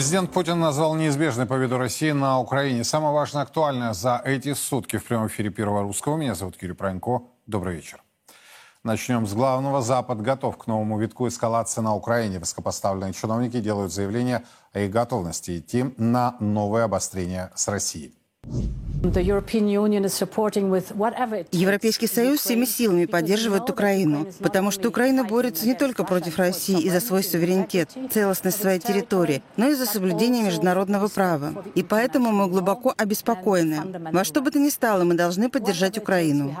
Президент Путин назвал неизбежной победу России на Украине. Самое важное, актуальное за эти сутки в прямом эфире Первого Русского. Меня зовут Юрий Пронько. Добрый вечер. Начнем с главного. Запад готов к новому витку эскалации на Украине. Высокопоставленные чиновники делают заявление о их готовности идти на новое обострение с Россией. Европейский Союз всеми силами поддерживает Украину, потому что Украина борется не только против России и за свой суверенитет, целостность своей территории, но и за соблюдение международного права. И поэтому мы глубоко обеспокоены. Во что бы то ни стало, мы должны поддержать Украину.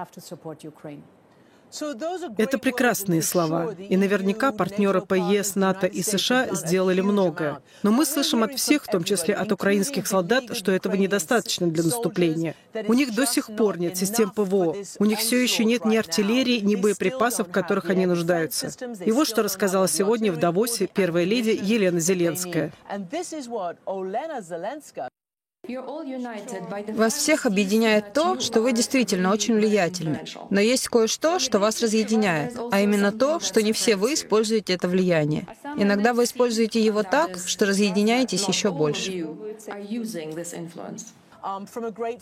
Это прекрасные слова. И наверняка партнеры по ЕС, НАТО и США сделали многое. Но мы слышим от всех, в том числе от украинских солдат, что этого недостаточно для наступления. У них до сих пор нет систем ПВО. У них все еще нет ни артиллерии, ни боеприпасов, в которых они нуждаются. И вот что рассказала сегодня в Давосе первая леди Елена Зеленская. Вас всех объединяет то, что вы действительно очень влиятельны. Но есть кое-что, что вас разъединяет, а именно то, что не все вы используете это влияние. Иногда вы используете его так, что разъединяетесь еще больше.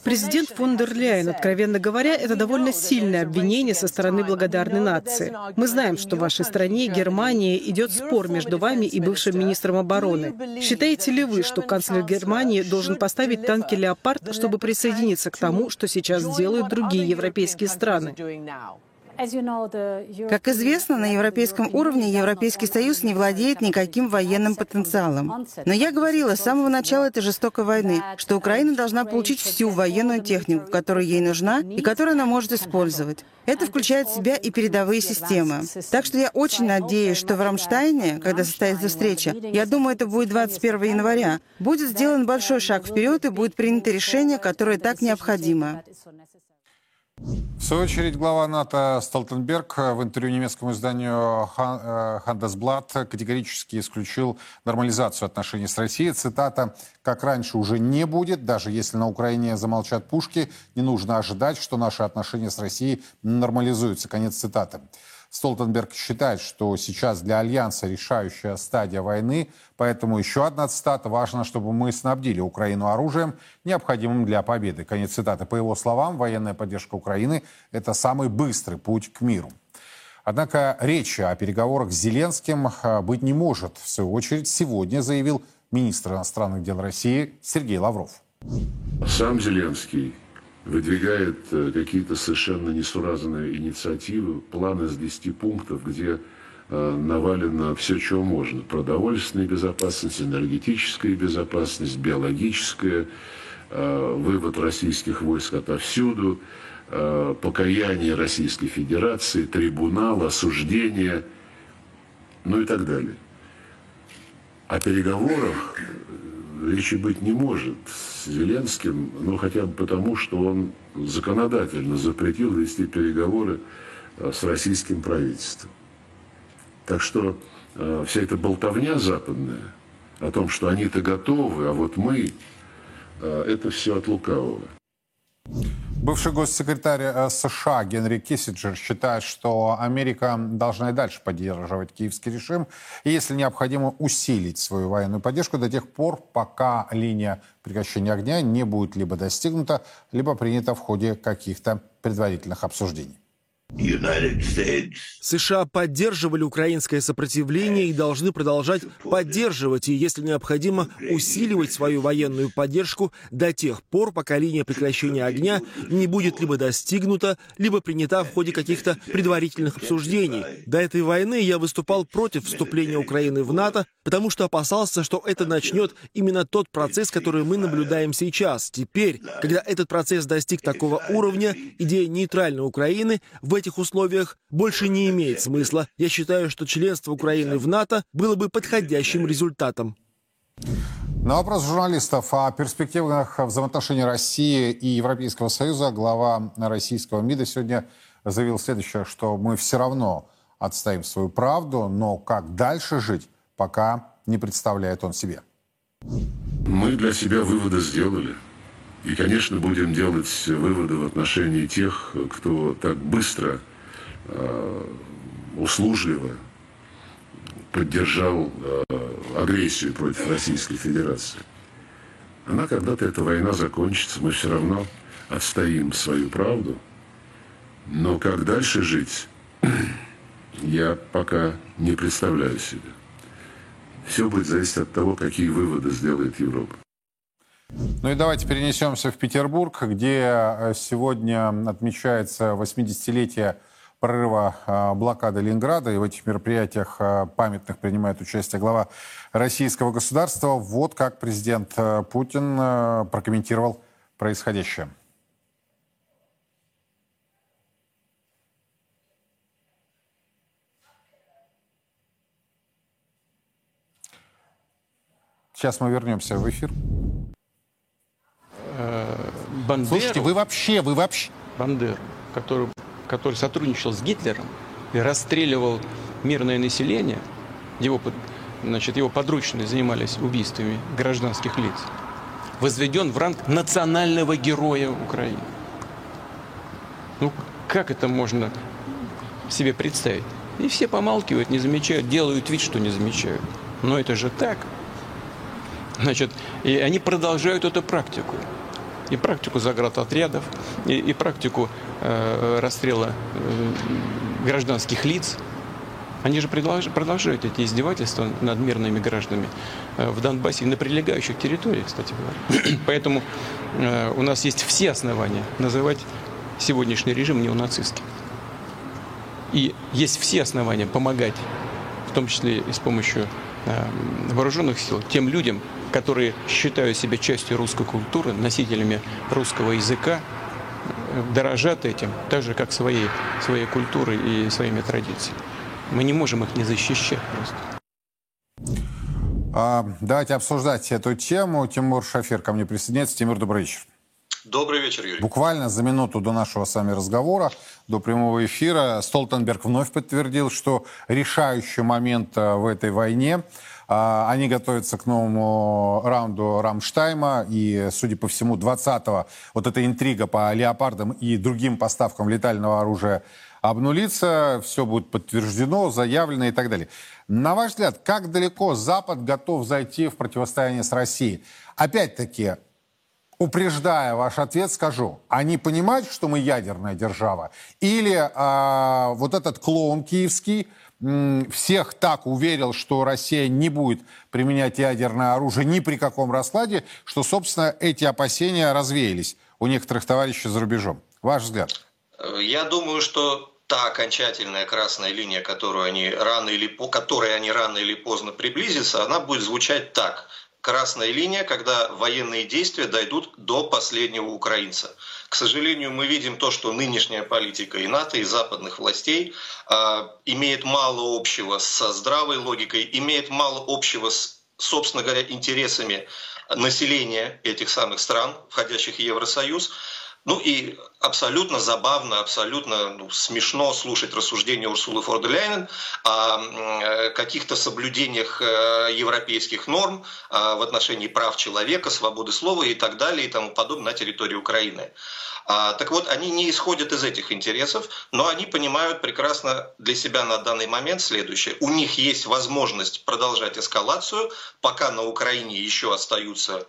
Президент фон дер Ляйен, откровенно говоря, это довольно сильное обвинение со стороны благодарной нации. Мы знаем, что в вашей стране, Германии, идет спор между вами и бывшим министром обороны. Считаете ли вы, что канцлер Германии должен поставить танки «Леопард», чтобы присоединиться к тому, что сейчас делают другие европейские страны? Как известно, на европейском уровне Европейский Союз не владеет никаким военным потенциалом. Но я говорила с самого начала этой жестокой войны, что Украина должна получить всю военную технику, которая ей нужна и которую она может использовать. Это включает в себя и передовые системы. Так что я очень надеюсь, что в Рамштайне, когда состоится встреча, я думаю, это будет 21 января, будет сделан большой шаг вперед и будет принято решение, которое так необходимо. В свою очередь, глава НАТО Столтенберг в интервью немецкому изданию Handelsblatt категорически исключил нормализацию отношений с Россией. Цитата «Как раньше уже не будет, даже если на Украине замолчат пушки, не нужно ожидать, что наши отношения с Россией нормализуются». Конец цитаты. Столтенберг считает, что сейчас для Альянса решающая стадия войны, поэтому еще одна цитата. Важно, чтобы мы снабдили Украину оружием, необходимым для победы. Конец цитаты. По его словам, военная поддержка Украины – это самый быстрый путь к миру. Однако речи о переговорах с Зеленским а, быть не может. В свою очередь, сегодня заявил министр иностранных дел России Сергей Лавров. Сам Зеленский выдвигает э, какие-то совершенно несуразные инициативы, планы из 10 пунктов, где э, навалено все, чего можно. Продовольственная безопасность, энергетическая безопасность, биологическая, э, вывод российских войск отовсюду, покаяние Российской Федерации, трибунал, осуждение, ну и так далее. О переговорах речи быть не может с Зеленским, ну хотя бы потому, что он законодательно запретил вести переговоры э, с российским правительством. Так что э, вся эта болтовня западная о том, что они-то готовы, а вот мы, э, это все от лукавого. Бывший госсекретарь э, США Генри Киссиджер считает, что Америка должна и дальше поддерживать киевский режим, и если необходимо усилить свою военную поддержку до тех пор, пока линия прекращения огня не будет либо достигнута, либо принята в ходе каких-то предварительных обсуждений. США поддерживали украинское сопротивление и должны продолжать поддерживать и, если необходимо, усиливать свою военную поддержку до тех пор, пока линия прекращения огня не будет либо достигнута, либо принята в ходе каких-то предварительных обсуждений. До этой войны я выступал против вступления Украины в НАТО, потому что опасался, что это начнет именно тот процесс, который мы наблюдаем сейчас. Теперь, когда этот процесс достиг такого уровня, идея нейтральной Украины в этих условиях больше не имеет смысла. Я считаю, что членство Украины в НАТО было бы подходящим результатом. На вопрос журналистов о перспективах взаимоотношений России и Европейского Союза глава российского МИДа сегодня заявил следующее, что мы все равно отстоим свою правду, но как дальше жить, пока не представляет он себе. Мы для себя выводы сделали. И, конечно, будем делать выводы в отношении тех, кто так быстро, э, услужливо поддержал э, агрессию против Российской Федерации. Она когда-то, эта война закончится, мы все равно отстоим свою правду. Но как дальше жить, я пока не представляю себе. Все будет зависеть от того, какие выводы сделает Европа. Ну и давайте перенесемся в Петербург, где э, сегодня отмечается 80-летие прорыва э, блокады Ленинграда. И в этих мероприятиях э, памятных принимает участие глава российского государства. Вот как президент Путин прокомментировал происходящее. Сейчас мы вернемся в эфир. Бандеру, Слушайте, вы вообще, вы вообще... Бандеру, который, который сотрудничал с Гитлером и расстреливал мирное население, его, значит, его подручные занимались убийствами гражданских лиц, возведен в ранг национального героя Украины. Ну, как это можно себе представить? И все помалкивают, не замечают, делают вид, что не замечают. Но это же так. Значит, и они продолжают эту практику. И практику заградотрядов, и, и практику э, расстрела э, гражданских лиц. Они же продолж, продолжают эти издевательства над мирными гражданами э, в Донбассе и на прилегающих территориях, кстати говоря. Поэтому э, у нас есть все основания называть сегодняшний режим неонацистским. И есть все основания помогать, в том числе и с помощью э, вооруженных сил, тем людям, которые считают себя частью русской культуры, носителями русского языка, дорожат этим, так же, как своей, своей культурой и своими традициями. Мы не можем их не защищать просто. А, давайте обсуждать эту тему. Тимур Шафер ко мне присоединяется. Тимур, добрый вечер. Добрый вечер, Юрий. Буквально за минуту до нашего с вами разговора, до прямого эфира, Столтенберг вновь подтвердил, что решающий момент в этой войне а, они готовятся к новому раунду Рамштайма, и, судя по всему, 20-го вот эта интрига по леопардам и другим поставкам летального оружия обнулится, все будет подтверждено, заявлено и так далее. На ваш взгляд, как далеко Запад готов зайти в противостояние с Россией? Опять-таки, упреждая ваш ответ, скажу, они понимают, что мы ядерная держава? Или а, вот этот клоун киевский всех так уверил, что Россия не будет применять ядерное оружие ни при каком раскладе, что, собственно, эти опасения развеялись у некоторых товарищей за рубежом. Ваш взгляд? Я думаю, что та окончательная красная линия, которую они рано или по, которой они рано или поздно приблизятся, она будет звучать так. Красная линия, когда военные действия дойдут до последнего украинца. К сожалению, мы видим то, что нынешняя политика и НАТО, и западных властей э, имеет мало общего со здравой логикой, имеет мало общего с, собственно говоря, интересами населения этих самых стран, входящих в Евросоюз. Ну и абсолютно забавно, абсолютно ну, смешно слушать рассуждения Урсулы фон дер Ляйнен о каких-то соблюдениях э, европейских норм э, в отношении прав человека, свободы слова и так далее и тому подобное на территории Украины. А, так вот, они не исходят из этих интересов, но они понимают прекрасно для себя на данный момент следующее. У них есть возможность продолжать эскалацию, пока на Украине еще остаются э,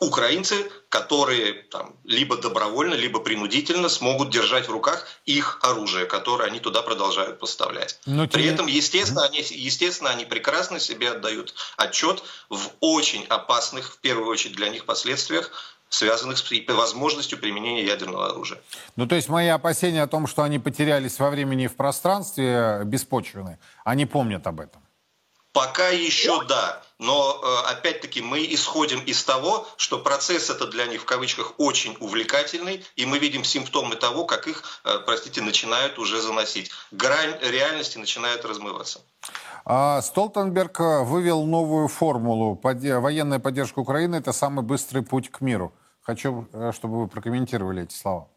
украинцы, которые там, либо добровольно, либо принудительно смогут держать в руках их оружие, которое они туда продолжают поставлять. Но При этом, естественно, они, естественно, они прекрасно себе отдают отчет в очень опасных, в первую очередь для них, последствиях связанных с возможностью применения ядерного оружия. Ну, то есть мои опасения о том, что они потерялись во времени и в пространстве, беспочвены. Они помнят об этом. Пока еще да, но э, опять-таки мы исходим из того, что процесс это для них в кавычках очень увлекательный, и мы видим симптомы того, как их, э, простите, начинают уже заносить. Грань реальности начинает размываться. А Столтенберг вывел новую формулу. Военная поддержка Украины – это самый быстрый путь к миру. Хочу, э, чтобы вы прокомментировали эти слова.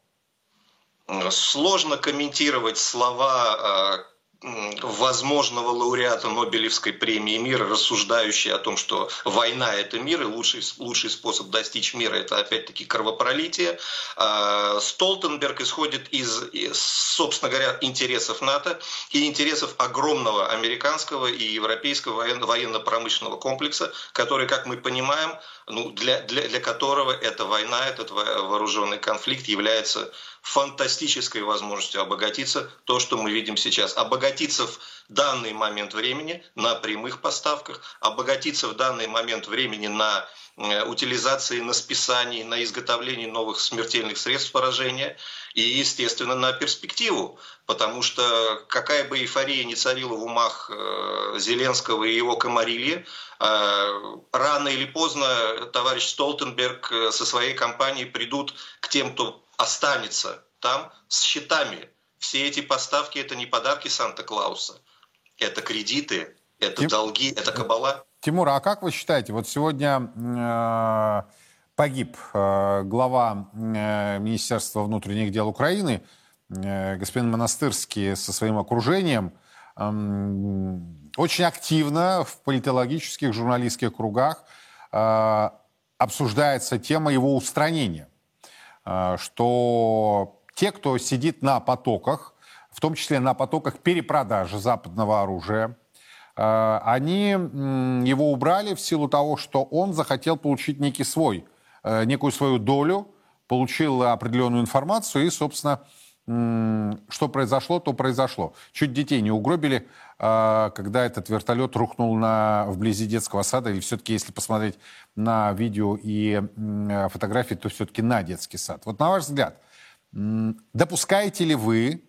Сложно комментировать слова возможного лауреата Нобелевской премии мира, рассуждающий о том, что война – это мир, и лучший, лучший способ достичь мира – это опять-таки кровопролитие. А, Столтенберг исходит из, собственно говоря, интересов НАТО и интересов огромного американского и европейского военно-промышленного комплекса, который, как мы понимаем, ну, для, для, для которого эта война, этот вооруженный конфликт является фантастической возможностью обогатиться, то, что мы видим сейчас. Обогатиться в данный момент времени на прямых поставках, обогатиться в данный момент времени на э, утилизации, на списании, на изготовлении новых смертельных средств поражения и, естественно, на перспективу. Потому что какая бы эйфория ни царила в умах э, Зеленского и его комарилья, э, рано или поздно товарищ Столтенберг со своей компанией придут к тем, кто останется там с счетами. Все эти поставки – это не подарки Санта-Клауса, это кредиты, это Тим... долги, это кабала. Тимур, а как вы считаете, вот сегодня э, погиб э, глава э, Министерства внутренних дел Украины, э, господин Монастырский со своим окружением, э, очень активно в политологических журналистских кругах э, обсуждается тема его устранения. Э, что те, кто сидит на потоках, в том числе на потоках перепродажи западного оружия, э, они его убрали в силу того, что он захотел получить некий свой, э, некую свою долю, получил определенную информацию и, собственно, что произошло, то произошло. Чуть детей не угробили, когда этот вертолет рухнул на, вблизи детского сада, или все-таки, если посмотреть на видео и фотографии, то все-таки на детский сад. Вот на ваш взгляд, допускаете ли вы,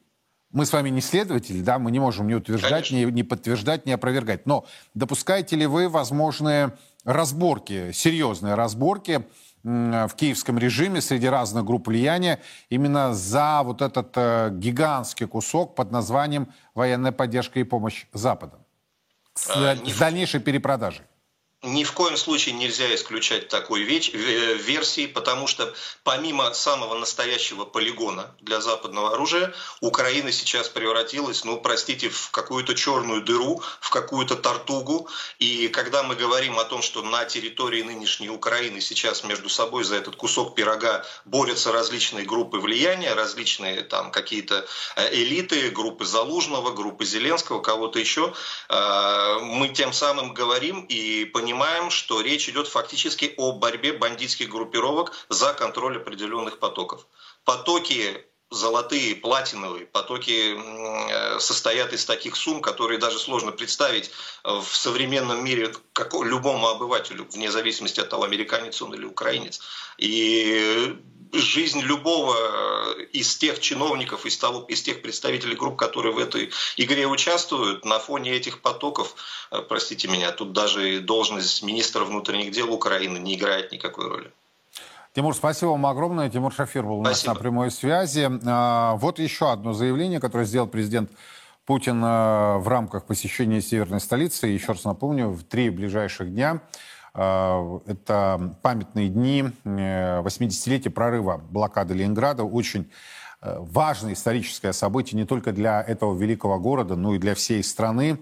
мы с вами не следователи, да, мы не можем ни утверждать, ни, ни подтверждать, ни опровергать, но допускаете ли вы возможные разборки, серьезные разборки в киевском режиме среди разных групп влияния именно за вот этот э, гигантский кусок под названием «Военная поддержка и помощь Запада» с, а, с дальнейшей перепродажей? Ни в коем случае нельзя исключать такой версии, потому что помимо самого настоящего полигона для западного оружия, Украина сейчас превратилась, ну, простите, в какую-то черную дыру, в какую-то тортугу. И когда мы говорим о том, что на территории нынешней Украины сейчас между собой за этот кусок пирога борются различные группы влияния, различные там какие-то э, элиты, группы Залужного, группы Зеленского, кого-то еще, э, мы тем самым говорим и понимаем, понимаем, что речь идет фактически о борьбе бандитских группировок за контроль определенных потоков. Потоки золотые, платиновые потоки э, состоят из таких сумм, которые даже сложно представить в современном мире как, любому обывателю, вне зависимости от того, американец он или украинец. И жизнь любого из тех чиновников, из, того, из тех представителей групп, которые в этой игре участвуют, на фоне этих потоков, э, простите меня, тут даже должность министра внутренних дел Украины не играет никакой роли. Тимур, спасибо вам огромное. Тимур Шафир был у нас спасибо. на прямой связи. А, вот еще одно заявление, которое сделал президент Путин э, в рамках посещения северной столицы. Еще раз напомню, в три ближайших дня Э, это памятные дни 80-летия э, прорыва блокады Ленинграда. Очень э, важное историческое событие не только для этого великого города, но и для всей страны.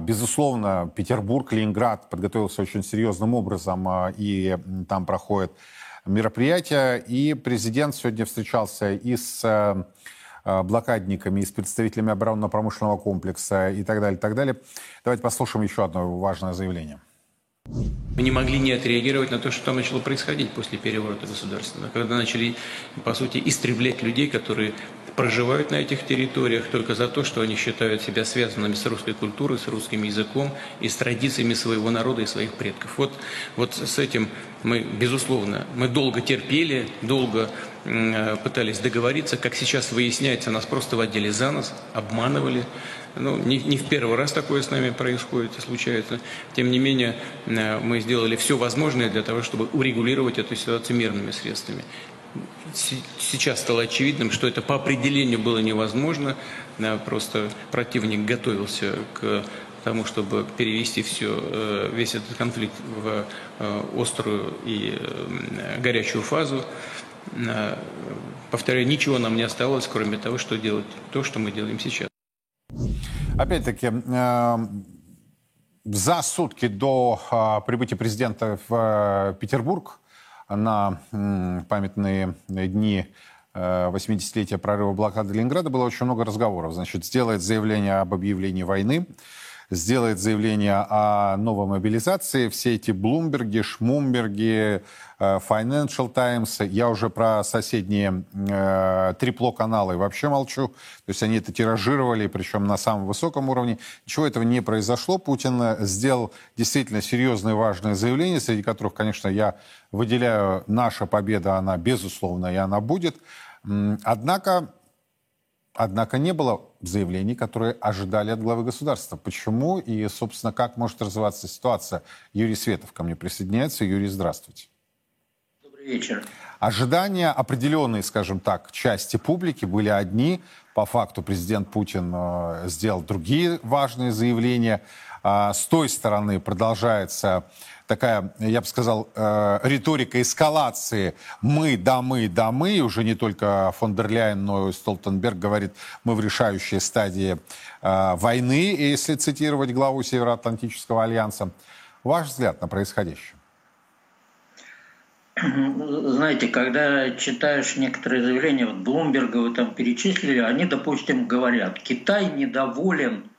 Безусловно, Петербург, Ленинград подготовился очень серьезным образом, и там проходят мероприятия. И президент сегодня встречался и с блокадниками, и с представителями оборонно-промышленного комплекса и так далее, и так далее. Давайте послушаем еще одно важное заявление. Мы не могли не отреагировать на то, что начало происходить после переворота государственного, когда начали, по сути, истреблять людей, которые проживают на этих территориях только за то, что они считают себя связанными с русской культурой, с русским языком и с традициями своего народа и своих предков. Вот, вот с этим мы, безусловно, мы долго терпели, долго э, пытались договориться. Как сейчас выясняется, нас просто водили за нос, обманывали. Ну, не, не в первый раз такое с нами происходит и случается. Тем не менее, э, мы сделали все возможное для того, чтобы урегулировать эту ситуацию мирными средствами. Сейчас стало очевидным, что это по определению было невозможно. Просто противник готовился к тому, чтобы перевести все, э, весь этот конфликт в э, острую и горячую фазу. Повторяю, ничего нам не осталось, кроме того, что делать то, что мы делаем сейчас. Опять-таки, э, за сутки до э, прибытия президента в э, Петербург на э, памятные дни 80-летия прорыва блокады Ленинграда было очень много разговоров. Значит, сделает заявление об объявлении войны, сделает заявление о новой мобилизации. Все эти Блумберги, Шмумберги, э, Financial Times, я уже про соседние э, трипло-каналы вообще молчу. То есть они это тиражировали, причем на самом высоком уровне. Ничего этого не произошло. Путин сделал действительно серьезные важные заявления, среди которых, конечно, я выделяю наша победа, она безусловно, и она будет. Однако Однако не было заявлений, которые ожидали от главы государства. Почему и, собственно, как может развиваться ситуация? Юрий Светов ко мне присоединяется. Юрий, здравствуйте. Добрый вечер. Ожидания определенные, скажем так, части публики были одни. По факту президент Путин э, сделал другие важные заявления. А с той стороны продолжается такая, я бы сказал, э, риторика эскалации «мы, да мы, да мы», уже не только фон дер Ляйен, но и Столтенберг говорит «мы в решающей стадии э, войны», если цитировать главу Североатлантического альянса. Ваш взгляд на происходящее? Знаете, когда читаешь некоторые заявления, вот Блумберга вы там перечислили, они, допустим, говорят, Китай недоволен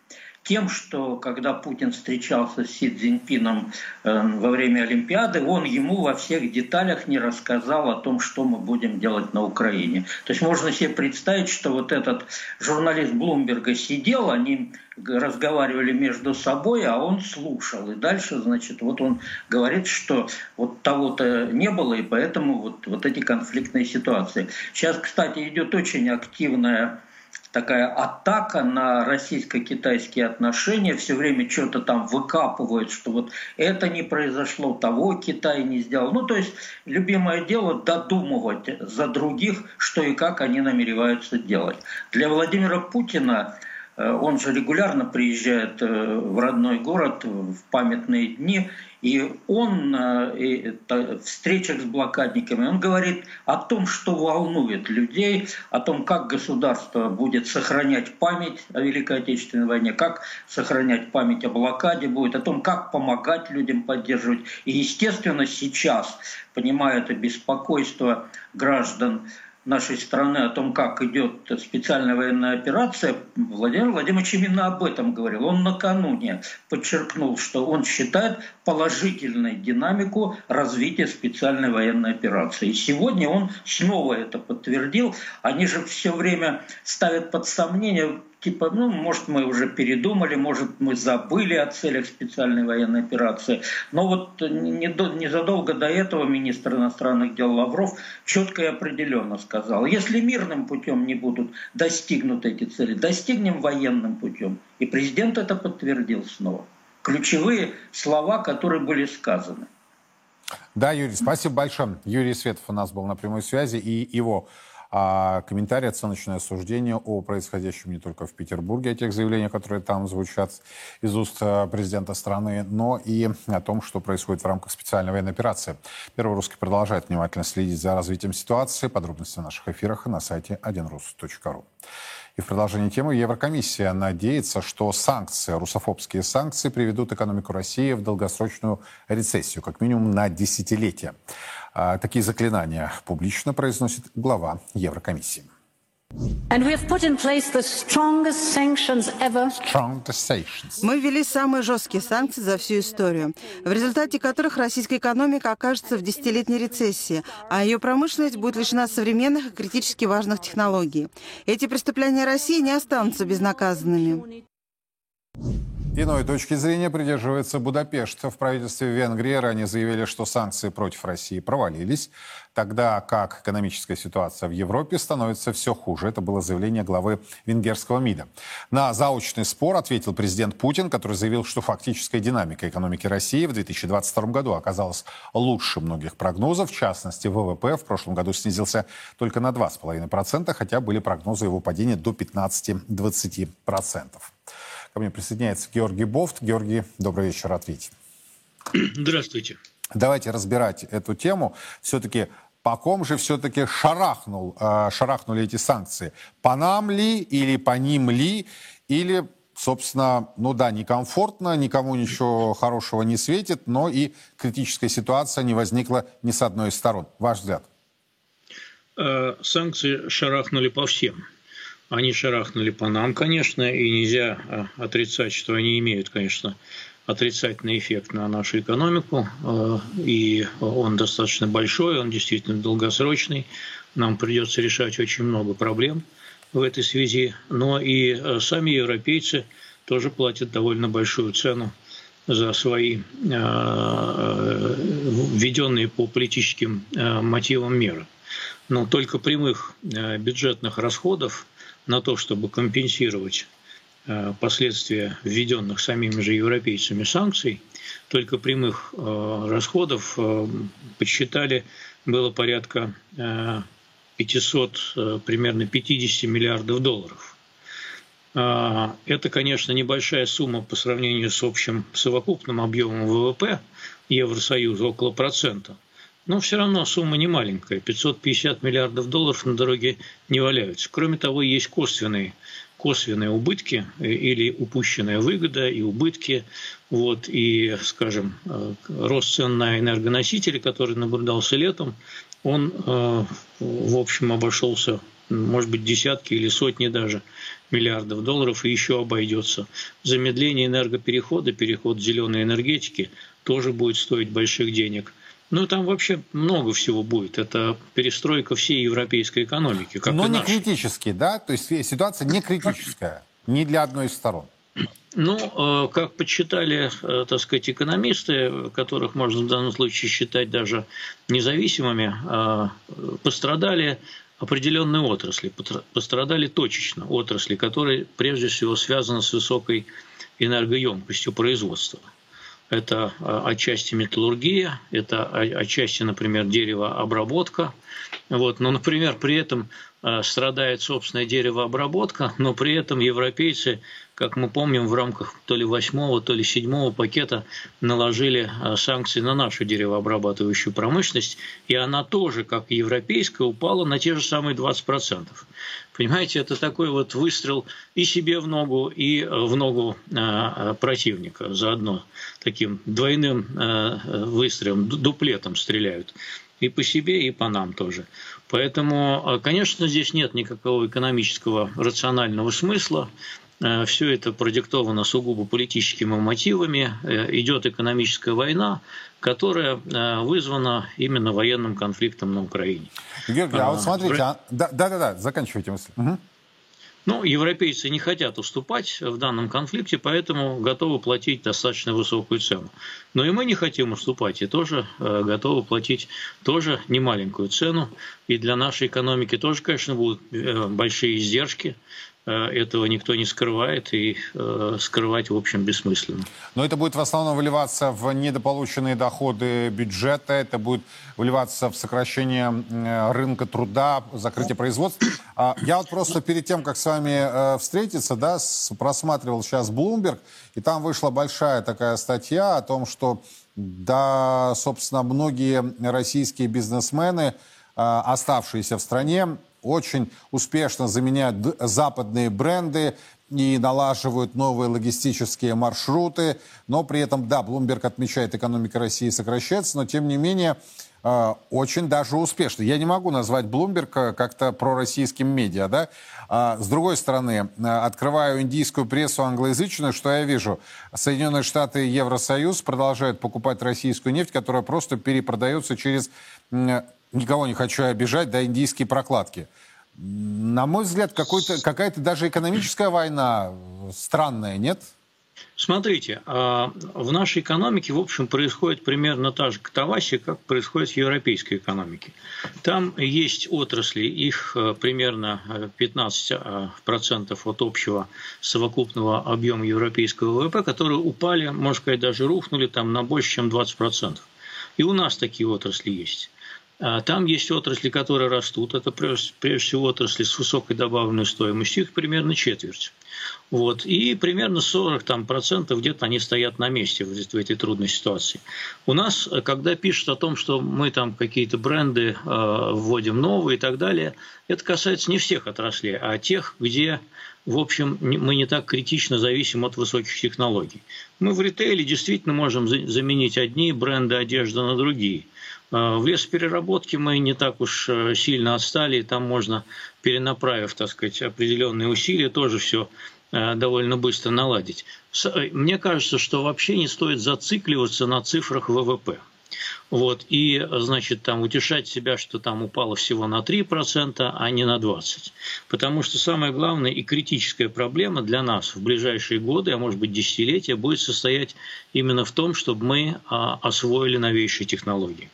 тем, что когда Путин встречался с Си Цзиньпином э, во время Олимпиады, он ему во всех деталях не рассказал о том, что мы будем делать на Украине. То есть можно себе представить, что вот этот журналист Блумберга сидел, они разговаривали между собой, а он слушал. И дальше, значит, вот он говорит, что вот того-то не было, и поэтому вот, вот эти конфликтные ситуации. Сейчас, кстати, идет очень активная такая атака на российско-китайские отношения, все время что-то там выкапывают, что вот это не произошло, того Китай не сделал. Ну, то есть любимое дело додумывать за других, что и как они намереваются делать. Для Владимира Путина э, он же регулярно приезжает э, в родной город в памятные дни, и он э, в встречах с блокадниками, он говорит о том, что волнует людей, о том, как государство будет сохранять память о Великой Отечественной войне, как сохранять память о блокаде будет, о том, как помогать людям поддерживать. И, естественно, сейчас, понимая это беспокойство граждан, нашей страны о том, как идет специальная военная операция, Владимир Владимирович именно об этом говорил. Он накануне подчеркнул, что он считает положительной динамику развития специальной военной операции. И сегодня он снова это подтвердил. Они же все время ставят под сомнение типа, ну, может, мы уже передумали, может, мы забыли о целях специальной военной операции. Но вот незадолго до этого министр иностранных дел Лавров четко и определенно сказал, если мирным путем не будут достигнуты эти цели, достигнем военным путем. И президент это подтвердил снова. Ключевые слова, которые были сказаны. Да, Юрий, спасибо большое. Юрий Светов у нас был на прямой связи, и его а комментарий, оценочное суждение о происходящем не только в Петербурге, о тех заявлениях, которые там звучат из уст э, президента страны, но и о том, что происходит в рамках специальной военной операции. Первый русский продолжает внимательно следить за развитием ситуации. Подробности в наших эфирах и на сайте 1rus.ru. Продолжении темы Еврокомиссия надеется, что санкции, русофобские санкции приведут экономику России в долгосрочную рецессию, как минимум на десятилетие. А, такие заклинания публично произносит глава Еврокомиссии. Мы ввели самые жесткие санкции за всю историю, в результате которых российская экономика окажется в десятилетней рецессии, а ее промышленность будет лишена современных и критически важных технологий. Эти преступления России не останутся безнаказанными. Иной точки зрения придерживается Будапешт. В правительстве Венгрии ранее заявили, что санкции против России провалились, тогда как экономическая ситуация в Европе становится все хуже. Это было заявление главы венгерского МИДа. На заочный спор ответил президент Путин, который заявил, что фактическая динамика экономики России в 2022 году оказалась лучше многих прогнозов. В частности, ВВП в прошлом году снизился только на 2,5%, хотя были прогнозы его падения до 15-20%. Ко мне присоединяется Георгий Бофт. Георгий, добрый вечер, ответь. Здравствуйте. Давайте разбирать эту тему. Все-таки по ком же все-таки шарахнул, э, шарахнули эти санкции? По нам ли или по ним ли? Или собственно, ну да, некомфортно, никому ничего хорошего не светит, но и критическая ситуация не возникла ни с одной из сторон. Ваш взгляд? Э, санкции шарахнули по всем. Они шарахнули по нам, конечно, и нельзя э, отрицать, что они имеют, конечно, отрицательный эффект на нашу экономику, э, и он достаточно большой, он действительно долгосрочный. Нам придется решать очень много проблем в этой связи, но и сами европейцы тоже платят довольно большую цену за свои введенные по политическим мотивам меры но только прямых э, бюджетных расходов на то, чтобы компенсировать э, последствия введенных самими же европейцами санкций, только прямых э, расходов подсчитали было порядка 500, примерно 50 миллиардов долларов. Это, конечно, небольшая сумма по сравнению с общим совокупным объемом ВВП Евросоюза, около процента – но все равно сумма не маленькая. 550 миллиардов долларов на дороге не валяются. Кроме того, есть косвенные, косвенные убытки э, или упущенная выгода и убытки. Вот, и, скажем, э, рост цен на энергоносители, который наблюдался летом, он, э, в общем, обошелся, может быть, десятки или сотни даже миллиардов долларов и еще обойдется. Замедление энергоперехода, переход зеленой энергетике тоже будет стоить больших денег – ну, там вообще много всего будет. Это перестройка всей европейской экономики. Как Но не нашей. критически, да? То есть ситуация не критическая, ни для одной из сторон. Ну, э, как подсчитали, э, так сказать, экономисты, которых можно в данном случае считать даже независимыми, э, пострадали определенные отрасли, пострадали точечно отрасли, которые прежде всего связаны с высокой энергоемкостью производства. Это а, отчасти металлургия, это отчасти, например, деревообработка. Вот. Но, например, при этом а, страдает собственная деревообработка, но при этом европейцы как мы помним, в рамках то ли восьмого, то ли седьмого пакета наложили а, санкции на нашу деревообрабатывающую промышленность, и она тоже, как и европейская, упала на те же самые 20%. Понимаете, это такой вот выстрел и себе в ногу, и в ногу а, противника заодно. Таким двойным выстрелом, дуплетом стреляют. И по себе, и по нам тоже. Поэтому, конечно, здесь нет никакого экономического рационального смысла. Э, Все это продиктовано сугубо политическими мотивами. Э, идет экономическая война, которая э, вызвана именно военным конфликтом на Украине. Георгий, а, вот смотрите, а... да-да-да, заканчивайте мысль. Угу. Ну, европейцы не хотят уступать в данном конфликте, поэтому готовы платить достаточно высокую цену. Но и мы не хотим уступать, и тоже готовы платить тоже немаленькую цену. И для нашей экономики тоже, конечно, будут большие издержки. Э, этого никто не скрывает, и э, скрывать, в общем, бессмысленно. Но это будет в основном выливаться в недополученные доходы бюджета, это будет выливаться в сокращение э, рынка труда, закрытие производства. А я вот просто перед тем, как с вами встретиться, да, просматривал сейчас Bloomberg, и там вышла большая такая статья о том, что, да, собственно, многие российские бизнесмены, оставшиеся в стране, очень успешно заменяют западные бренды и налаживают новые логистические маршруты. Но при этом, да, Блумберг отмечает, экономика России сокращается, но тем не менее э, очень даже успешно. Я не могу назвать Блумберг э, как-то пророссийским медиа, да. А, с другой стороны, открываю индийскую прессу англоязычную, что я вижу? Соединенные Штаты и Евросоюз продолжают покупать российскую нефть, которая просто перепродается через никого не хочу обижать, да, индийские прокладки. На мой взгляд, какая-то даже экономическая война странная, нет? Смотрите, а, в нашей экономике, в общем, происходит примерно та же катавасия, как происходит в европейской экономике. Там есть отрасли, их э, примерно 15% э, от общего совокупного объема европейского ВВП, которые упали, можно сказать, даже рухнули там на больше, чем 20%. И у нас такие отрасли есть. А там есть отрасли, которые растут. Это прежде всего отрасли с высокой добавленной стоимостью, их примерно четверть. Вот. И примерно 40 там, процентов где-то они стоят на месте в, в этой трудной ситуации. У нас, когда пишут о том, что мы там какие-то бренды э, вводим новые и так далее, это касается не всех отраслей, а тех, где, в общем, мы не так критично зависим от высоких технологий. Мы в ритейле действительно можем заменить одни бренды одежды на другие. Э, в лесопереработке мы не так уж э, сильно отстали, там можно, перенаправив, так сказать, определенные усилия, тоже все Э, довольно быстро наладить. Э, мне кажется, что вообще не стоит зацикливаться на цифрах ВВП. Вот, и, значит, там утешать себя, что там упало всего на 3%, а не на 20%. Потому что самая главная и критическая проблема для нас в ближайшие годы, а может быть десятилетия, будет состоять именно в том, чтобы мы а, освоили новейшие технологии.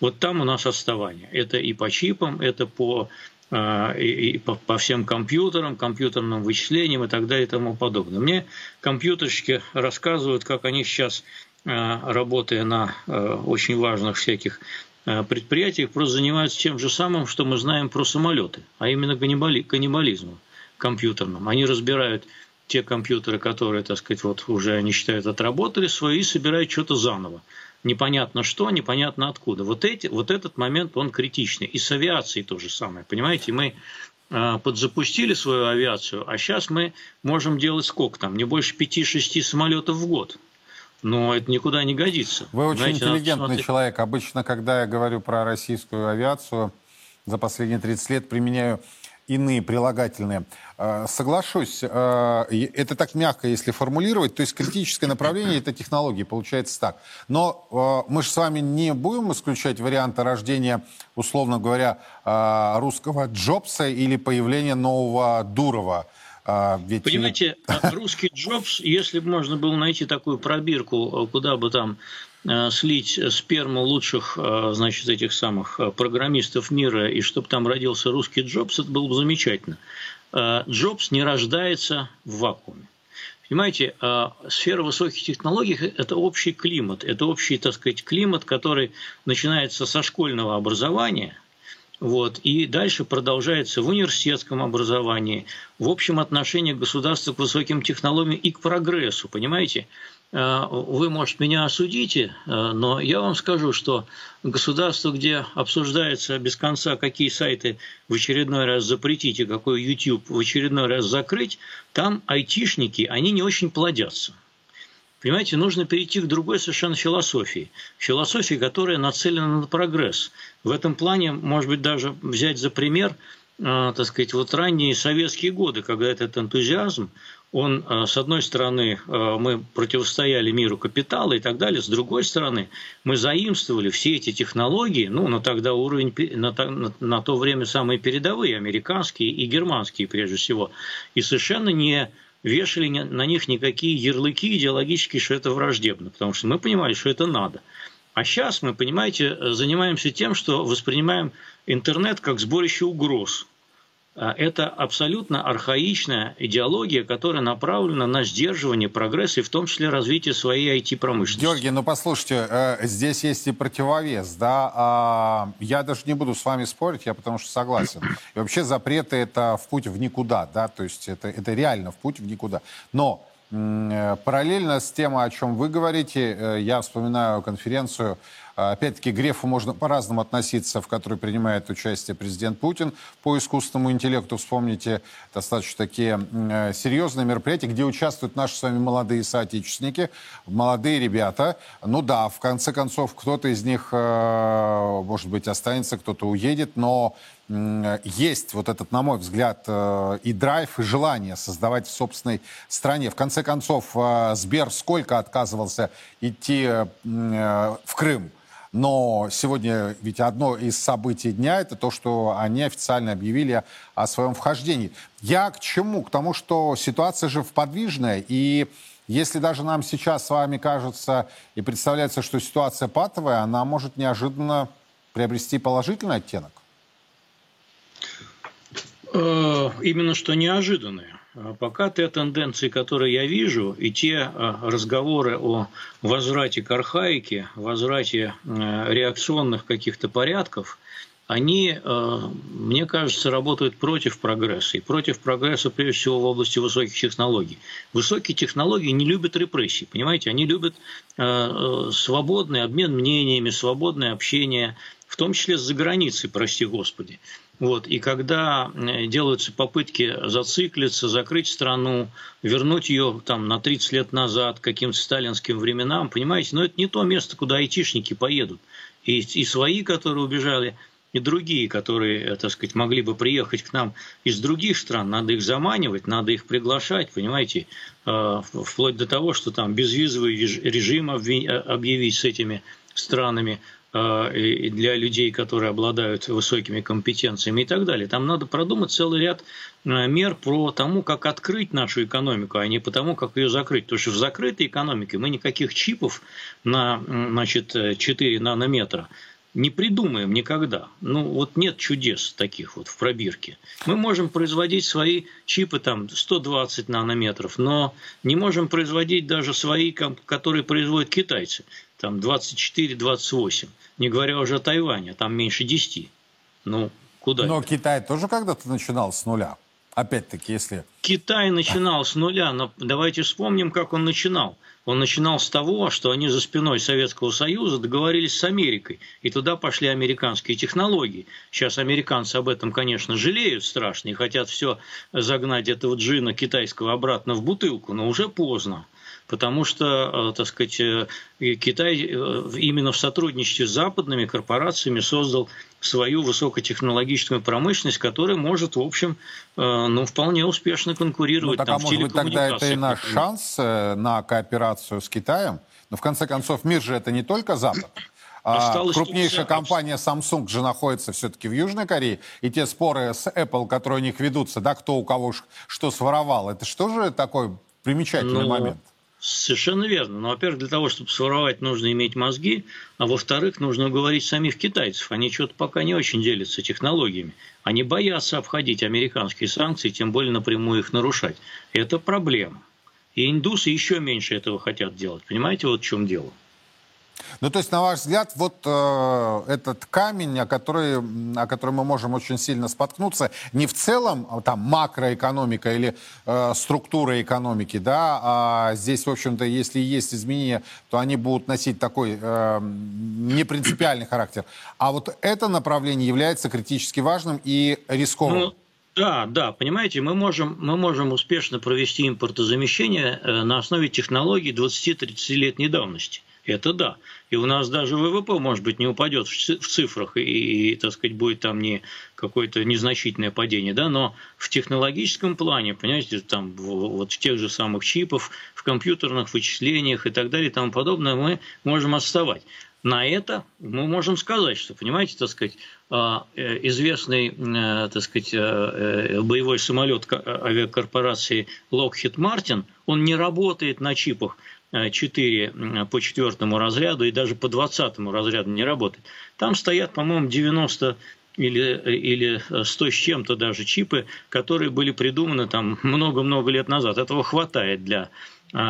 Вот там у нас отставание. Это и по чипам, это по а, и, по, всем компьютерам, компьютерным вычислениям и так далее и тому подобное. Мне компьютерщики рассказывают, как они сейчас, а, работая на а, очень важных всяких предприятиях, просто занимаются тем же самым, что мы знаем про самолеты, а именно каннибали, каннибализмом компьютерным. Они разбирают те компьютеры, которые, так сказать, вот уже они считают отработали свои, и собирают что-то заново непонятно что, непонятно откуда. Вот, эти, вот этот момент, он критичный. И с авиацией то же самое. Понимаете, мы э, подзапустили свою авиацию, а сейчас мы можем делать сколько там? Не больше 5-6 самолетов в год. Но это никуда не годится. Вы очень Знаете, интеллигентный человек. Обычно, когда я говорю про российскую авиацию, за последние 30 лет применяю иные прилагательные. Э, соглашусь, э, это так мягко, если формулировать, то есть критическое направление – это технологии, получается так. Но э, мы же с вами не будем исключать варианты рождения, условно говоря, русского Джобса или появления нового Дурова. Ведь... Понимаете, русский Джобс, если бы можно было найти такую пробирку, куда бы там слить сперму лучших, э, значит, этих самых э, программистов мира, и чтобы там родился русский Джобс, это было бы замечательно. Джобс не рождается в вакууме. Понимаете, сфера высоких технологий – это общий климат, это общий, так сказать, климат, который начинается со школьного образования – вот, и дальше продолжается в университетском образовании, в общем отношении государства к высоким технологиям и к прогрессу, понимаете? Э, вы, может, меня осудите, э, но я вам скажу, что государство, где обсуждается без конца, какие сайты в очередной раз запретить и какой YouTube в очередной раз закрыть, там айтишники, они не очень плодятся. Понимаете, нужно перейти к другой совершенно философии. Философии, которая нацелена на прогресс. В этом плане, может быть, даже взять за пример, э, так сказать, вот ранние советские годы, когда этот энтузиазм, он, э, с одной стороны, э, мы противостояли миру капитала и так далее, с другой стороны, мы заимствовали все эти технологии, ну, на тогда уровень, на, на, на то время самые передовые, американские и германские прежде всего, и совершенно не вешали на них никакие ярлыки идеологические, что это враждебно, потому что мы понимали, что это надо. А сейчас мы, понимаете, занимаемся тем, что воспринимаем интернет как сборище угроз – это абсолютно архаичная идеология, которая направлена на сдерживание прогресса и в том числе развитие своей IT-промышленности. Георгий, ну послушайте, э, здесь есть и противовес, да, а, я даже не буду с вами спорить, я потому что согласен. И вообще запреты это в путь в никуда, да, то есть это, это реально в путь в никуда. Но э, параллельно с тем, о чем вы говорите, э, я вспоминаю конференцию а, опять-таки, к Грефу можно по-разному относиться, в которой принимает участие президент Путин по искусственному интеллекту. Вспомните достаточно такие э, серьезные мероприятия, где участвуют наши с вами молодые соотечественники, молодые ребята. Ну да, в конце концов, кто-то из них, э, может быть, останется, кто-то уедет, но есть вот этот, на мой взгляд, э, и драйв, и желание создавать в собственной стране. В конце концов, Сбер сколько отказывался идти в Крым? Но сегодня ведь одно из событий дня это то, что они официально объявили о своем вхождении. Я к чему? К тому, что ситуация же подвижная. И если даже нам сейчас с вами кажется и представляется, что ситуация патовая, она может неожиданно приобрести положительный оттенок. Э, именно что неожиданные. А пока те тенденции, которые я вижу, и те а, разговоры о возврате к архаике, возврате э, реакционных каких-то порядков, они, э, мне кажется, работают против прогресса. И против прогресса, прежде всего, в области высоких технологий. Высокие технологии не любят репрессий, понимаете? Они любят э, свободный обмен мнениями, свободное общение, в том числе с заграницей, прости господи. Вот. И когда делаются попытки зациклиться, закрыть страну, вернуть ее там, на 30 лет назад, к каким-то сталинским временам, понимаете, но это не то место, куда айтишники поедут. И, и свои, которые убежали, и другие, которые, э, так сказать, могли бы приехать к нам из других стран. Надо их заманивать, надо их приглашать, понимаете, э, вплоть до того, что там безвизовый режим э, объявить с этими странами для людей, которые обладают высокими компетенциями и так далее. Там надо продумать целый ряд мер про тому, как открыть нашу экономику, а не по тому, как ее закрыть. Потому что в закрытой экономике мы никаких чипов на значит, 4 нанометра не придумаем никогда. Ну, вот нет чудес таких вот в пробирке. Мы можем производить свои чипы там 120 нанометров, но не можем производить даже свои, которые производят китайцы, там 24-28, не говоря уже о Тайване, там меньше 10. Ну, куда Но это? Китай тоже когда-то начинал с нуля. Опять-таки, если... Китай начинал с нуля, но давайте вспомним, как он начинал. Он начинал с того, что они за спиной Советского Союза договорились с Америкой, и туда пошли американские технологии. Сейчас американцы об этом, конечно, жалеют страшно и хотят все загнать этого джина китайского обратно в бутылку, но уже поздно потому что, э, так сказать, э, Китай э, именно в сотрудничестве с западными корпорациями создал свою высокотехнологическую промышленность, которая может, в общем, ну, вполне успешно конкурировать. Ну, так, там, а может быть, тогда это и наш шанс на кооперацию с Китаем? Но, в конце концов, мир же это не только Запад. А Осталось крупнейшая компания Samsung же находится все-таки в Южной Корее. И те споры с Apple, которые у них ведутся, да, кто у кого что своровал, это что же такой примечательный ну, момент? Совершенно верно. Но, во-первых, для того, чтобы своровать, нужно иметь мозги, а во-вторых, нужно уговорить самих китайцев. Они что-то пока не очень делятся технологиями. Они боятся обходить американские санкции, тем более напрямую их нарушать. Это проблема. И индусы еще меньше этого хотят делать. Понимаете, вот в чем дело. Ну, то есть, на ваш взгляд, вот э, этот камень, о, который, о котором мы можем очень сильно споткнуться, не в целом а, там макроэкономика или э, структура экономики, да, а здесь, в общем-то, если есть изменения, то они будут носить такой э, непринципиальный характер. А вот это направление является критически важным и рисковым. Ну... Да, да, понимаете, мы можем, мы можем успешно провести импортозамещение э, на основе технологий 20-30-летней давности. Это да. И у нас даже ВВП, может быть, не упадет в цифрах, и, так сказать, будет там не какое-то незначительное падение, да, но в технологическом плане, понимаете, там вот в тех же самых чипах, в компьютерных вычислениях и так далее и тому подобное мы можем отставать. На это мы можем сказать, что, понимаете, так сказать, а, э, известный, э, так сказать, э, боевой самолет авиакорпорации Lockheed Martin, он не работает на чипах, 4 по четвертому разряду и даже по двадцатому разряду не работает. Там стоят, по-моему, 90 или, или 100 с чем-то даже чипы, которые были придуманы там много-много лет назад. Этого хватает для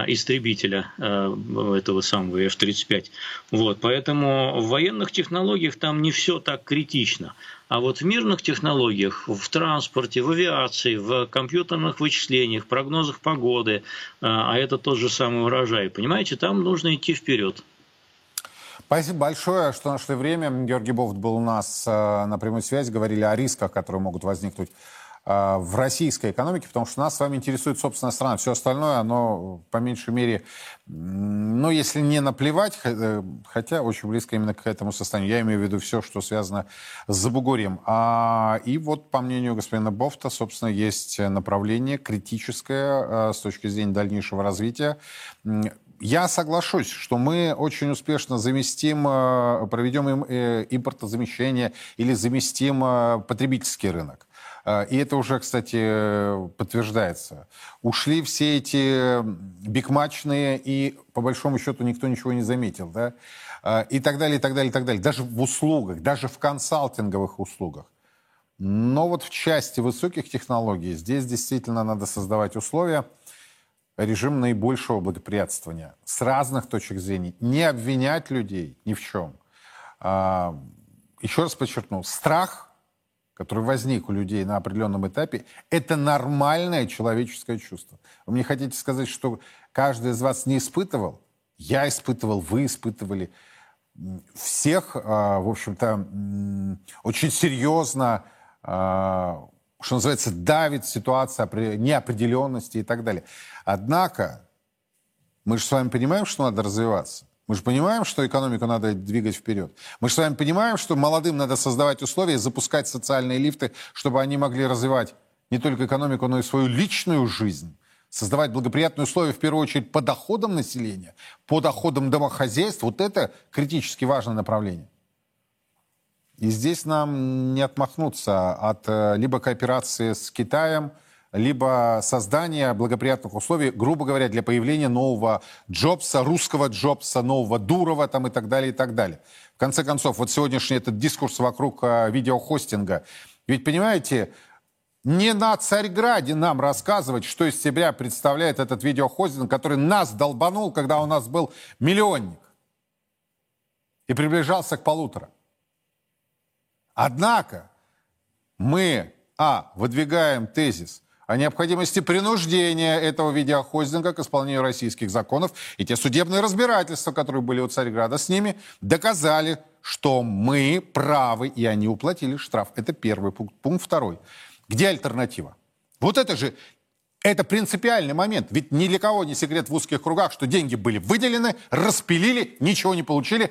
истребителя а, этого самого F-35. Вот, поэтому в военных технологиях там не все так критично. А вот в мирных технологиях, в транспорте, в авиации, в компьютерных вычислениях, прогнозах погоды, а, а это тот же самый урожай, понимаете, там нужно идти вперед. Спасибо большое, что нашли время. Георгий Бовт был у нас на прямой связи, говорили о рисках, которые могут возникнуть в российской экономике, потому что нас с вами интересует собственная страна. Все остальное, оно по меньшей мере, ну, если не наплевать, э, хотя очень близко именно к этому состоянию. Я имею в виду все, что связано с Забугорьем. А, и вот, по мнению господина Бофта, собственно, есть направление критическое с точки зрения дальнейшего развития. Я соглашусь, что мы очень успешно заместим, э, проведем э, импортозамещение или заместим потребительский рынок. А, и это уже, кстати, подтверждается. Ушли все эти бигмачные, и по большому счету никто ничего не заметил, да? А, и так далее, и так далее, и так далее. Даже в услугах, даже в консалтинговых услугах. Но вот в части высоких технологий здесь действительно надо создавать условия, режим наибольшего благоприятствования с разных точек зрения. Не обвинять людей ни в чем. А, еще раз подчеркну, страх, который возник у людей на определенном этапе, это нормальное человеческое чувство. Вы мне хотите сказать, что каждый из вас не испытывал? Я испытывал, вы испытывали. Всех, а, в общем-то, очень серьезно, а, что называется, давит ситуация неопределенности и так далее. Однако, мы же с вами понимаем, что надо развиваться. Мы же понимаем, что экономику надо двигать вперед. Мы же с вами понимаем, что молодым надо создавать условия, запускать социальные лифты, чтобы они могли развивать не только экономику, но и свою личную жизнь. Создавать благоприятные условия, в первую очередь, по доходам населения, по доходам домохозяйств. Вот это критически важное направление. И здесь нам не отмахнуться от э, либо кооперации с Китаем – либо создание благоприятных условий, грубо говоря, для появления нового Джобса, русского Джобса, нового Дурова там и так далее, и так далее. В конце концов, вот сегодняшний этот дискурс вокруг э, видеохостинга. Ведь, понимаете, не на Царьграде нам рассказывать, что из себя представляет этот видеохостинг, который нас долбанул, когда у нас был миллионник и приближался к полутора. Однако мы, а, выдвигаем тезис, о необходимости принуждения этого видеохостинга к исполнению российских законов. И те судебные разбирательства, которые были у Царьграда с ними, доказали, что мы правы, и они уплатили штраф. Это первый пункт. Пункт второй. Где альтернатива? Вот это же это принципиальный момент. Ведь ни для кого не секрет в узких кругах, что деньги были выделены, распилили, ничего не получили.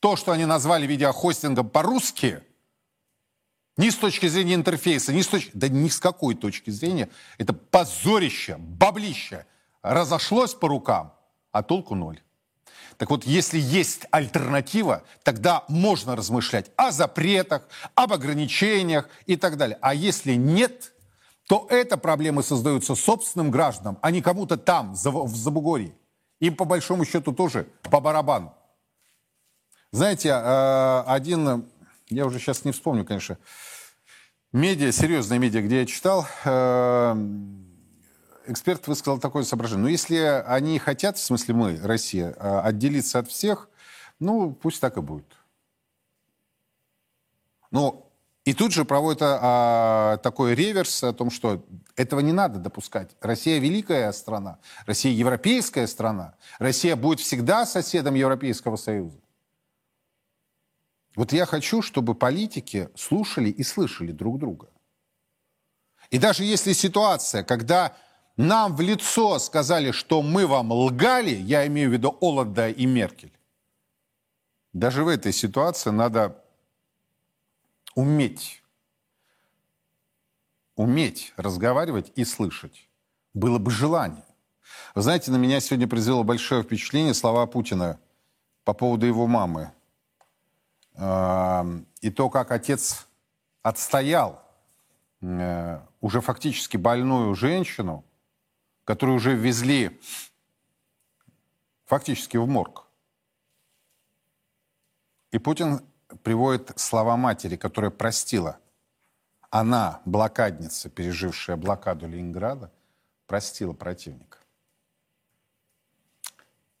То, что они назвали видеохостингом по-русски – ни с точки зрения интерфейса, ни с точки... Да ни с какой точки зрения. Это позорище, баблище. Разошлось по рукам, а толку ноль. Так вот, если есть альтернатива, тогда можно размышлять о запретах, об ограничениях и так далее. А если нет, то это проблемы создаются собственным гражданам, а не кому-то там, в Забугорье. Им, по большому счету, тоже по барабану. Знаете, э, один я уже сейчас не вспомню, конечно, медиа, серьезные медиа, где я читал, э, эксперт высказал такое соображение. Ну, если они хотят, в смысле мы, Россия, э, отделиться от всех, ну, пусть так и будет. Ну, и тут же проводит а, такой реверс о том, что этого не надо допускать. Россия великая страна, Россия европейская страна, Россия будет всегда соседом Европейского Союза. Вот я хочу, чтобы политики слушали и слышали друг друга. И даже если ситуация, когда нам в лицо сказали, что мы вам лгали, я имею в виду Оланда и Меркель, даже в этой ситуации надо уметь, уметь разговаривать и слышать. Было бы желание. Вы знаете, на меня сегодня произвело большое впечатление слова Путина по поводу его мамы – и то, как отец отстоял э, уже фактически больную женщину, которую уже везли фактически в морг. И Путин приводит слова матери, которая простила. Она, блокадница, пережившая блокаду Ленинграда, простила противника.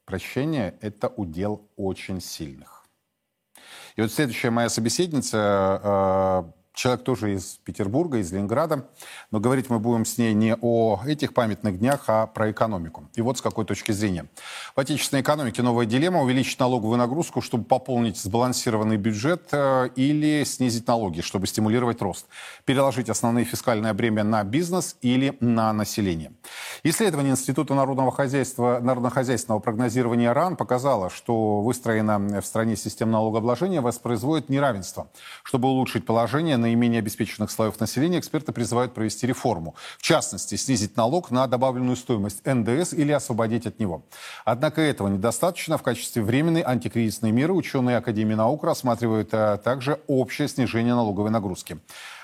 Прощение – это удел очень сильных. И вот следующая моя собеседница э, человек тоже из Петербурга, из Ленинграда, но говорить мы будем с ней не о этих памятных днях, а про экономику. И вот с какой точки зрения. В отечественной экономике новая дилемма – увеличить налоговую нагрузку, чтобы пополнить сбалансированный бюджет э, или снизить налоги, чтобы стимулировать рост. Переложить основные фискальные бремя на бизнес или на население. Исследование Института народного хозяйства, народно-хозяйственного прогнозирования РАН показало, что выстроена в стране система налогообложения воспроизводит неравенство. Чтобы улучшить положение, наименее обеспеченных слоев населения эксперты призывают провести реформу. В частности, снизить налог на добавленную стоимость НДС или освободить от него. Однако этого недостаточно. В качестве временной антикризисной меры ученые Академии наук рассматривают а, также общее снижение налоговой нагрузки.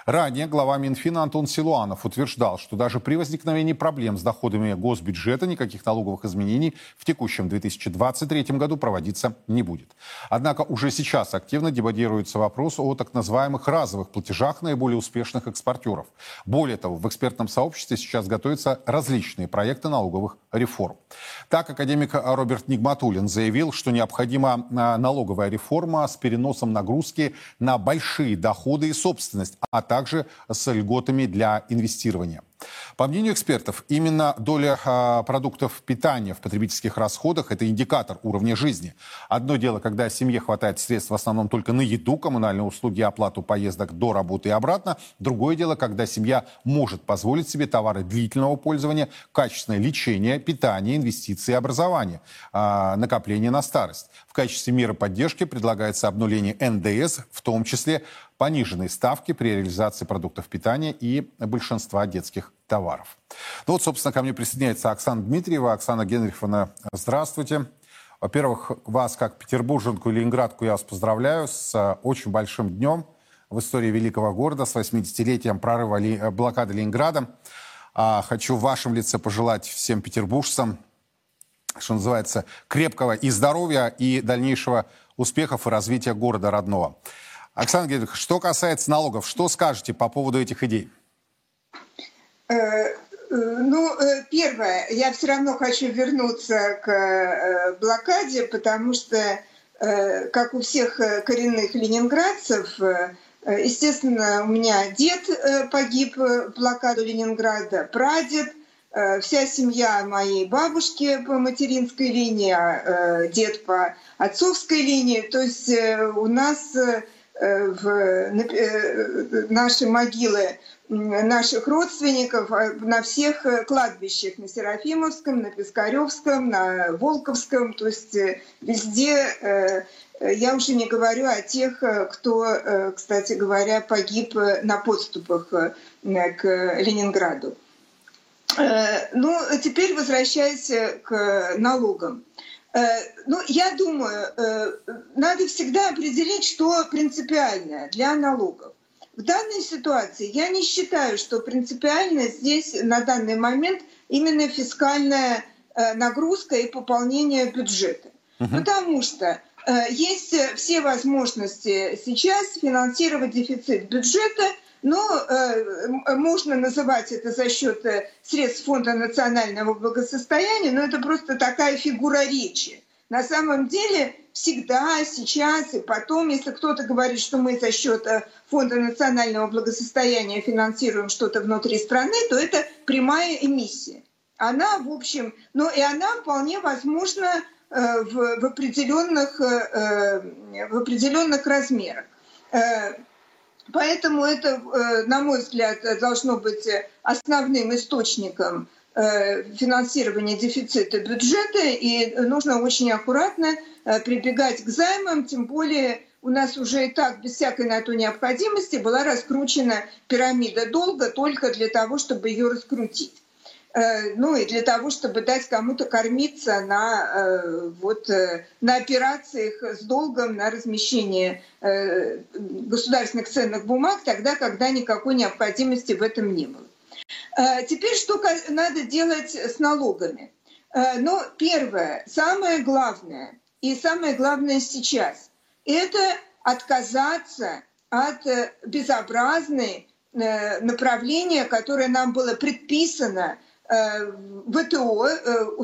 Ранее глава Минфина Антон Силуанов утверждал, что даже при возникновении проблем с доходами госбюджета никаких налоговых изменений в текущем 2023 году проводиться не будет. Однако уже сейчас активно дебатируется вопрос о так называемых разовых платежах наиболее успешных экспортеров. Более того, в экспертном сообществе сейчас готовятся различные проекты налоговых реформ. Так, академик Роберт Нигматулин заявил, что необходима а, налоговая реформа с переносом нагрузки на большие доходы и собственность, а также с льготами для инвестирования. По мнению экспертов, именно доля э, продуктов питания в потребительских расходах – это индикатор уровня жизни. Одно дело, когда семье хватает средств в основном только на еду, коммунальные услуги, оплату поездок до работы и обратно. Другое дело, когда семья может позволить себе товары длительного пользования, качественное лечение, питание, инвестиции и образование, э, накопление на старость. В качестве меры поддержки предлагается обнуление НДС, в том числе пониженные ставки при реализации продуктов питания и большинства детских товаров. Ну вот, собственно, ко мне присоединяется Оксана Дмитриева. Оксана Генриховна, здравствуйте. Во-первых, вас, как петербурженку и ленинградку, я вас поздравляю с э, очень большим днем в истории великого города, с 80-летием прорыва э, блокады Ленинграда. А хочу в вашем лице пожелать всем петербуржцам, что называется, крепкого и здоровья, и дальнейшего успехов и развития города родного. Оксана Генриховна, что касается налогов, что скажете по поводу этих идей? Э, э, ну, э, первое, я все равно хочу вернуться к блокаде, потому что, как у всех коренных ленинградцев, естественно, у меня дед погиб в блокаду Ленинграда, прадед, вся семья моей бабушки по материнской линии, а дед по отцовской линии. То есть у нас в наши могилы наших родственников а, на всех э, кладбищах, на Серафимовском, на Пискаревском, на Волковском, то есть э, везде, э, я уже не говорю о тех, кто, кстати говоря, погиб на подступах к Ленинграду. Ну, теперь возвращаясь к налогам. Ну, я думаю, надо всегда определить, что принципиальное для налогов. В данной ситуации я не считаю, что принципиально здесь на данный момент именно фискальная э, нагрузка и пополнение бюджета. Угу. Потому что э, есть все возможности сейчас финансировать дефицит бюджета, но э, можно называть это за счет средств Фонда национального благосостояния, но это просто такая фигура речи. На самом деле всегда, сейчас и потом, если кто-то говорит, что мы за счет э, Фонда национального благосостояния финансируем что-то внутри страны, то это прямая эмиссия. Она, в общем, но и она вполне возможна э, в, в, определенных, э, в определенных размерах. Поэтому это, на мой взгляд, должно быть основным источником Э, финансирования дефицита бюджета, и нужно очень аккуратно э, прибегать к займам, тем более у нас уже и так без всякой на то необходимости была раскручена пирамида долга только для того, чтобы ее раскрутить. Э, ну и для того, чтобы дать кому-то кормиться на, вот, на операциях с долгом, на размещение государственных ценных бумаг, тогда, когда никакой необходимости в этом не было. Э, теперь что надо делать с налогами? Э, ну, первое, самое главное, и самое главное сейчас, это отказаться от э, безобразной направления, которое нам было предписано ВТО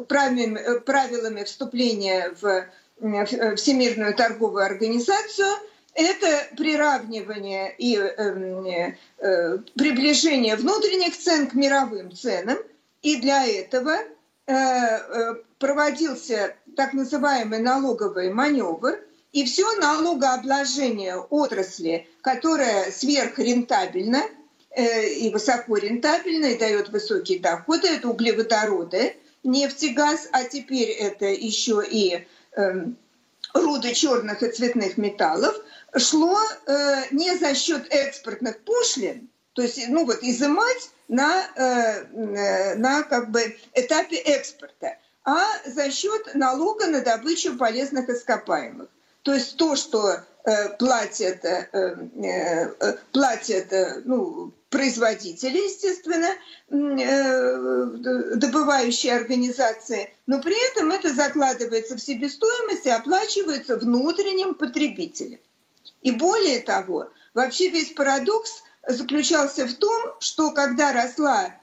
правилами вступления в Всемирную торговую организацию – это приравнивание и э, э, приближение внутренних цен к мировым ценам. И для этого э, э, проводился так называемый налоговый маневр, и все налогообложение отрасли, которая сверхрентабельна э, и высокорентабельна, и дает высокие доходы, это углеводороды, нефть и газ, а теперь это еще и э, руды черных и цветных металлов, шло э, не за счет экспортных пошлин, то есть, ну вот, изымать на, э, на как бы этапе экспорта, а за счет налога на добычу полезных ископаемых. То есть то, что платят, э, э, платят э, ну, производители, естественно, э, добывающие организации, но при этом это закладывается в себестоимость и оплачивается внутренним потребителем. И более того, вообще весь парадокс заключался в том, что когда росла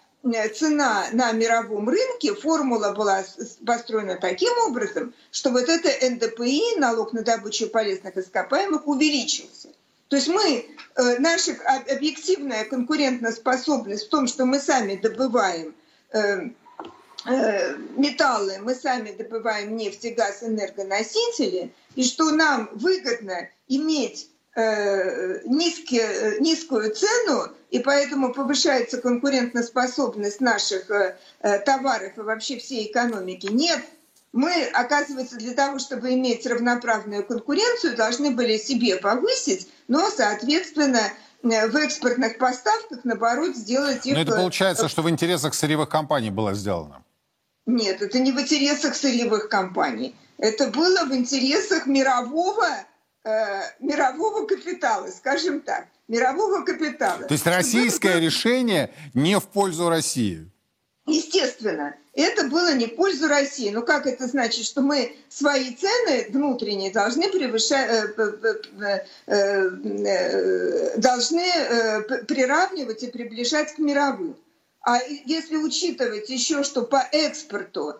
цена на мировом рынке, формула была построена таким образом, что вот это НДПИ, налог на добычу полезных ископаемых, увеличился. То есть мы, э, наша объективная конкурентоспособность в том, что мы сами добываем э, э, металлы, мы сами добываем нефть и газ, энергоносители, и что нам выгодно иметь низкие, низкую цену, и поэтому повышается конкурентоспособность наших товаров и вообще всей экономики. Нет, мы, оказывается, для того, чтобы иметь равноправную конкуренцию, должны были себе повысить, но, соответственно, э, в экспортных поставках, наоборот, сделать их... Но это получается, что в интересах сырьевых компаний было сделано. Нет, это не в интересах сырьевых компаний. Это было в интересах мирового, э, мирового капитала, скажем так. Мирового капитала. То есть российское решение не в пользу России? Естественно, это было не в пользу России. Но как это значит, что мы свои цены внутренние должны превышать, э, э, должны э, приравнивать и приближать к мировым? А если учитывать еще, что по экспорту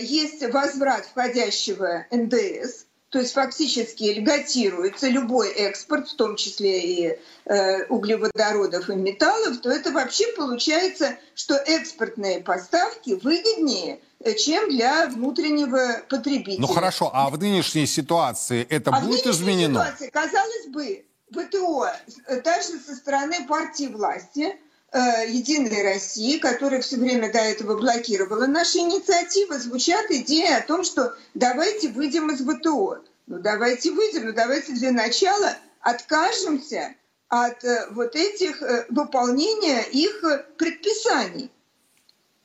есть возврат входящего НДС, то есть фактически льготируется любой экспорт, в том числе и э, углеводородов и металлов, то это вообще получается, что экспортные поставки выгоднее, э, чем для внутреннего потребителя. Ну хорошо, а в нынешней ситуации это а будет в изменено? Ситуации, казалось бы, ВТО, э, даже со стороны партии власти, Э, Единой России, которая все время до этого блокировала наши инициативы, звучат идеи о том, что давайте выйдем из ВТО. Ну давайте выйдем, но давайте для начала откажемся от э, вот этих э, выполнения их предписаний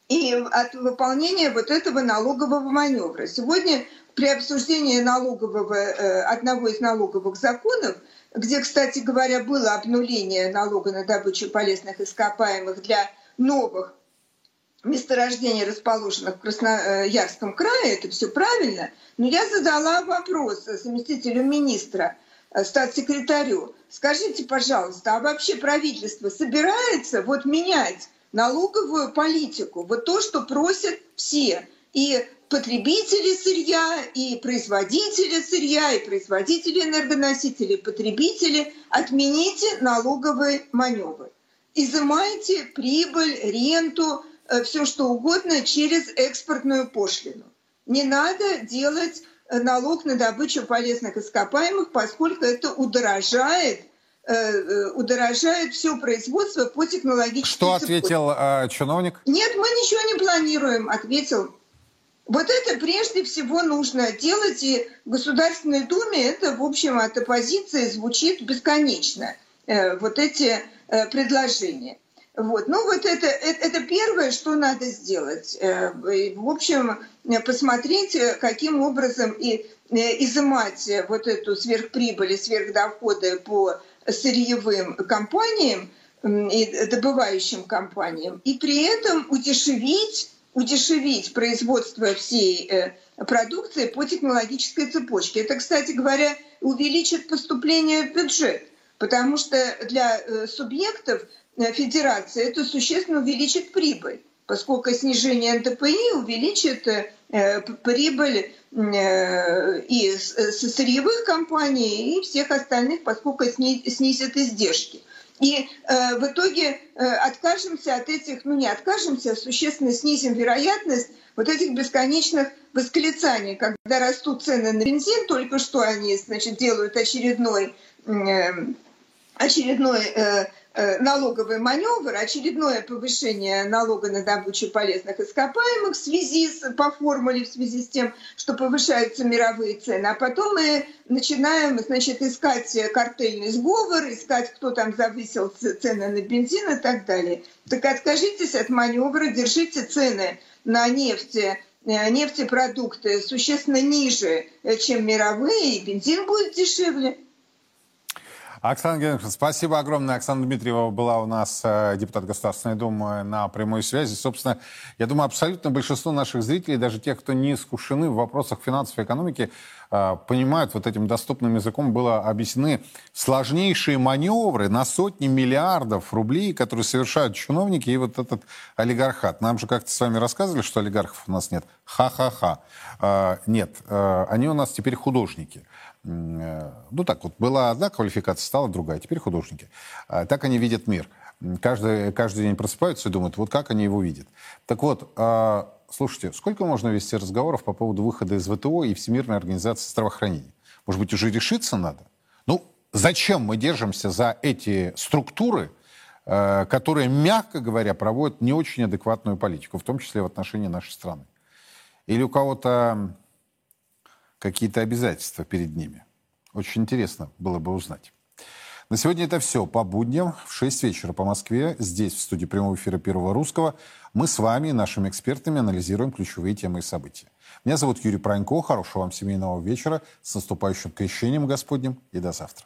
и от выполнения вот этого налогового маневра. Сегодня при обсуждении налогового, одного из налоговых законов где, кстати говоря, было обнуление налога на добычу полезных ископаемых для новых месторождений, расположенных в Красноярском крае, это все правильно, но я задала вопрос заместителю министра, э, статс-секретарю, скажите, пожалуйста, а вообще правительство собирается вот менять налоговую политику, вот то, что просят все, и потребители сырья, и производители сырья, и производители энергоносителей, потребители, отмените налоговые маневры. Изымайте прибыль, ренту, э, все что угодно через экспортную пошлину. Не надо делать э, налог на добычу полезных ископаемых, поскольку это удорожает э, удорожает все производство по технологической Что ответил э, чиновник? Нет, мы ничего не планируем, ответил вот это прежде всего нужно делать, и в Государственной Думе это, в общем, от оппозиции звучит бесконечно, э, вот эти э, предложения. Вот. Ну вот это, это, это первое, что надо сделать. Э, в общем, посмотреть, каким образом и изымать вот эту сверхприбыль и сверхдоходы по сырьевым компаниям и добывающим компаниям, и при этом удешевить удешевить производство всей э, продукции по технологической цепочке. Это, кстати говоря, увеличит поступление в бюджет, потому что для э, субъектов э, федерации это существенно увеличит прибыль, поскольку снижение НТПИ увеличит прибыль и сырьевых компаний, и всех остальных, поскольку снизит издержки. И э, в итоге э, откажемся от этих, ну не откажемся, а существенно снизим вероятность вот этих бесконечных восклицаний, когда растут цены на бензин, только что они, значит, делают очередной, э, очередной э, налоговый маневр, очередное повышение налога на добычу полезных ископаемых в связи с, по формуле, в связи с тем, что повышаются мировые цены. А потом мы начинаем значит, искать картельный сговор, искать, кто там завысил цены на бензин и так далее. Так откажитесь от маневра, держите цены на нефть э, нефтепродукты существенно ниже, чем мировые, и бензин будет дешевле. Оксана Геннадьевна, спасибо огромное. Оксана Дмитриева была у нас э, депутат Государственной Думы на прямой связи. Собственно, я думаю, абсолютно большинство наших зрителей, даже тех, кто не искушены в вопросах финансов и экономики, э, понимают, вот этим доступным языком было объяснены сложнейшие маневры на сотни миллиардов рублей, которые совершают чиновники и вот этот олигархат. Нам же как-то с вами рассказывали, что олигархов у нас нет. Ха-ха-ха. Э, нет, они у нас теперь художники. Э, ну так вот, была одна квалификация, стала другая, теперь художники. А, так они видят мир. Каждый, каждый день просыпаются и думают, вот как они его видят. Так вот, а, слушайте, сколько можно вести разговоров по поводу выхода из ВТО и Всемирной организации здравоохранения? Может быть, уже решиться надо? Ну, зачем мы держимся за эти структуры, э, которые, мягко говоря, проводят не очень адекватную политику, в том числе в отношении нашей страны? Или у кого-то какие-то обязательства перед ними. Очень интересно было бы узнать. На сегодня это все. По будням в 6 вечера по Москве, здесь, в студии прямого эфира Первого Русского, мы с вами и нашими экспертами анализируем ключевые темы и события. Меня зовут Юрий Пронько. Хорошего вам семейного вечера. С наступающим крещением Господним. И до завтра.